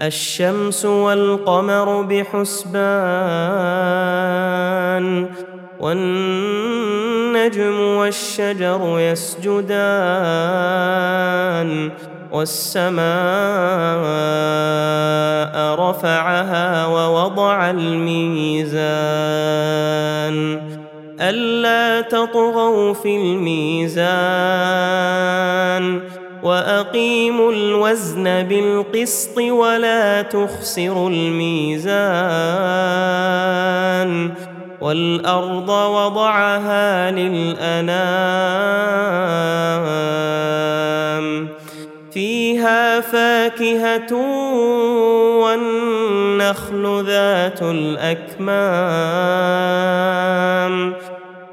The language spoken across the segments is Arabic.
الشمس والقمر بحسبان والنجم والشجر يسجدان والسماء رفعها ووضع الميزان ألا تطغوا في الميزان وأقيموا الوزن بالقسط ولا تخسروا الميزان والأرض وضعها للأنام فيها فاكهة والنخل ذات الأكمام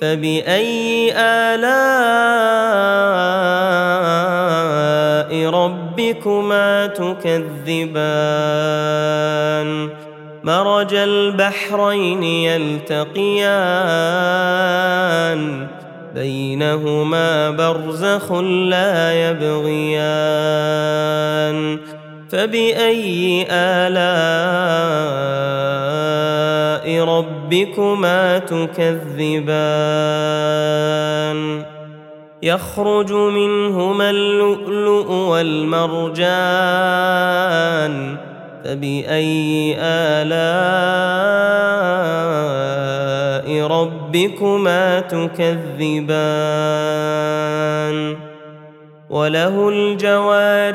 فبأي آلاء ربكما تكذبان؟ مرج البحرين يلتقيان بينهما برزخ لا يبغيان. فبأي آلاء ربكما تكذبان. يخرج منهما اللؤلؤ والمرجان. فبأي آلاء ربكما تكذبان؟ وله الجوار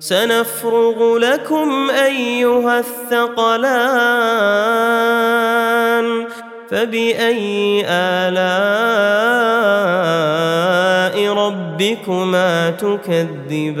سنفرغ لكم أيها الثقلان فبأي آلاء ربكما تكذبان؟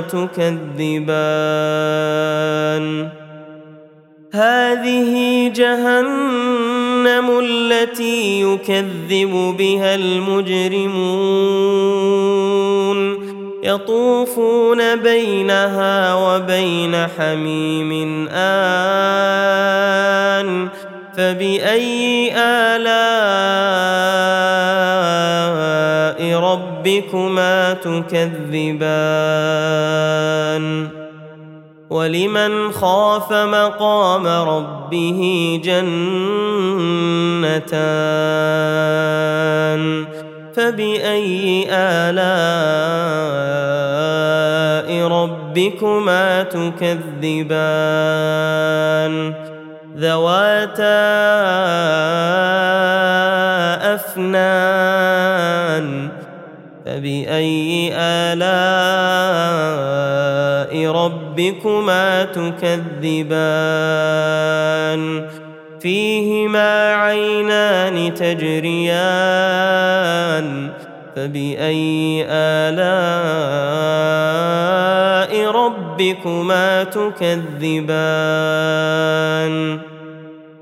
تكذبان. هذه جهنم التي يكذب بها المجرمون. يطوفون بينها وبين حميم آن. فبأي آلاء ربكما تكذبان ولمن خاف مقام ربه جنتان فبأي آلاء ربكما تكذبان ذواتا أفنان فبأي آلاء ربكما تكذبان فيهما عينان تجريان فبأي آلاء ربكما تكذبان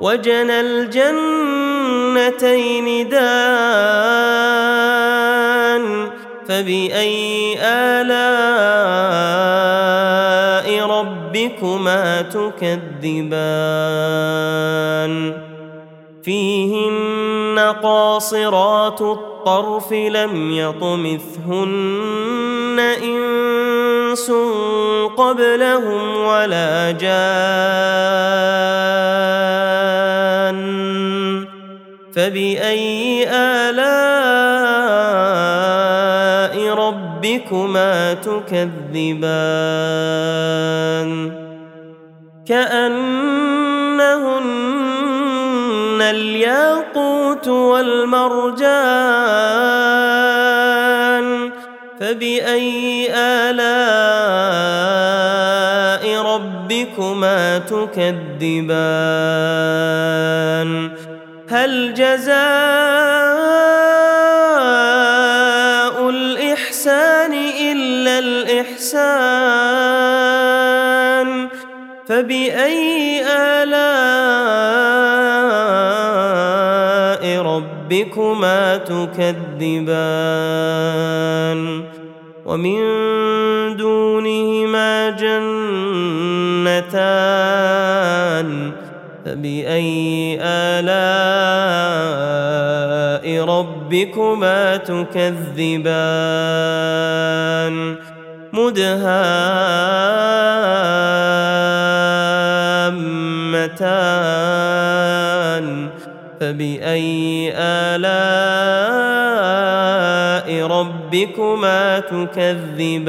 وجنى الجنتين دان فبأي آلاء ربكما تكذبان؟ فيهن قاصرات الطرف لم يطمثهن إنس قبلهم ولا جان فبأي آلاء ربكما تكذبان؟ كأنهن الياقوت والمرجان. فبأي آلاء ربكما تكذبان؟ هل جزاء الإحسان إلا الإحسان؟ فبأي آلاء ربكما تكذبان؟ ومن دونهما جنتان. فباي آلاء ربكما تكذبان؟ مدهامتان. فبأي آلاء ربكما تكذبان؟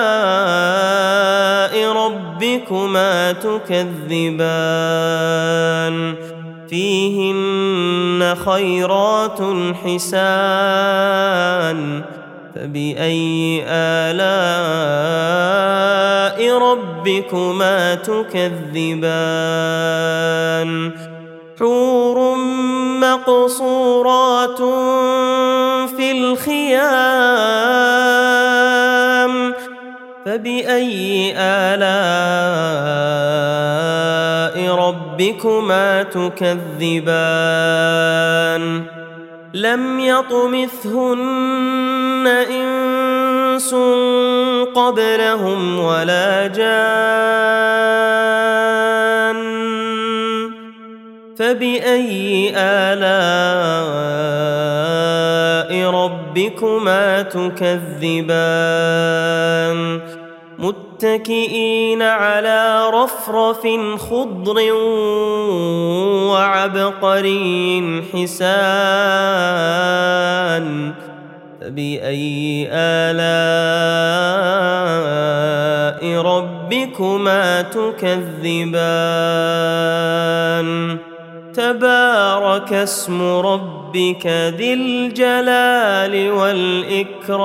ربكما تكذبان فيهن خيرات حسان فباي الاء ربكما تكذبان حور مقصورات في الخيام فبأي آلاء ربكما تكذبان؟ لم يطمثهن إنس قبلهم ولا جان. فبأي آلاء ربكما تكذبان. متكئين على رفرف خضر وعبقري حسان. فبأي آلاء ربكما تكذبان؟ تبارك اسم ربك ربك ذي الجلال والإكرام.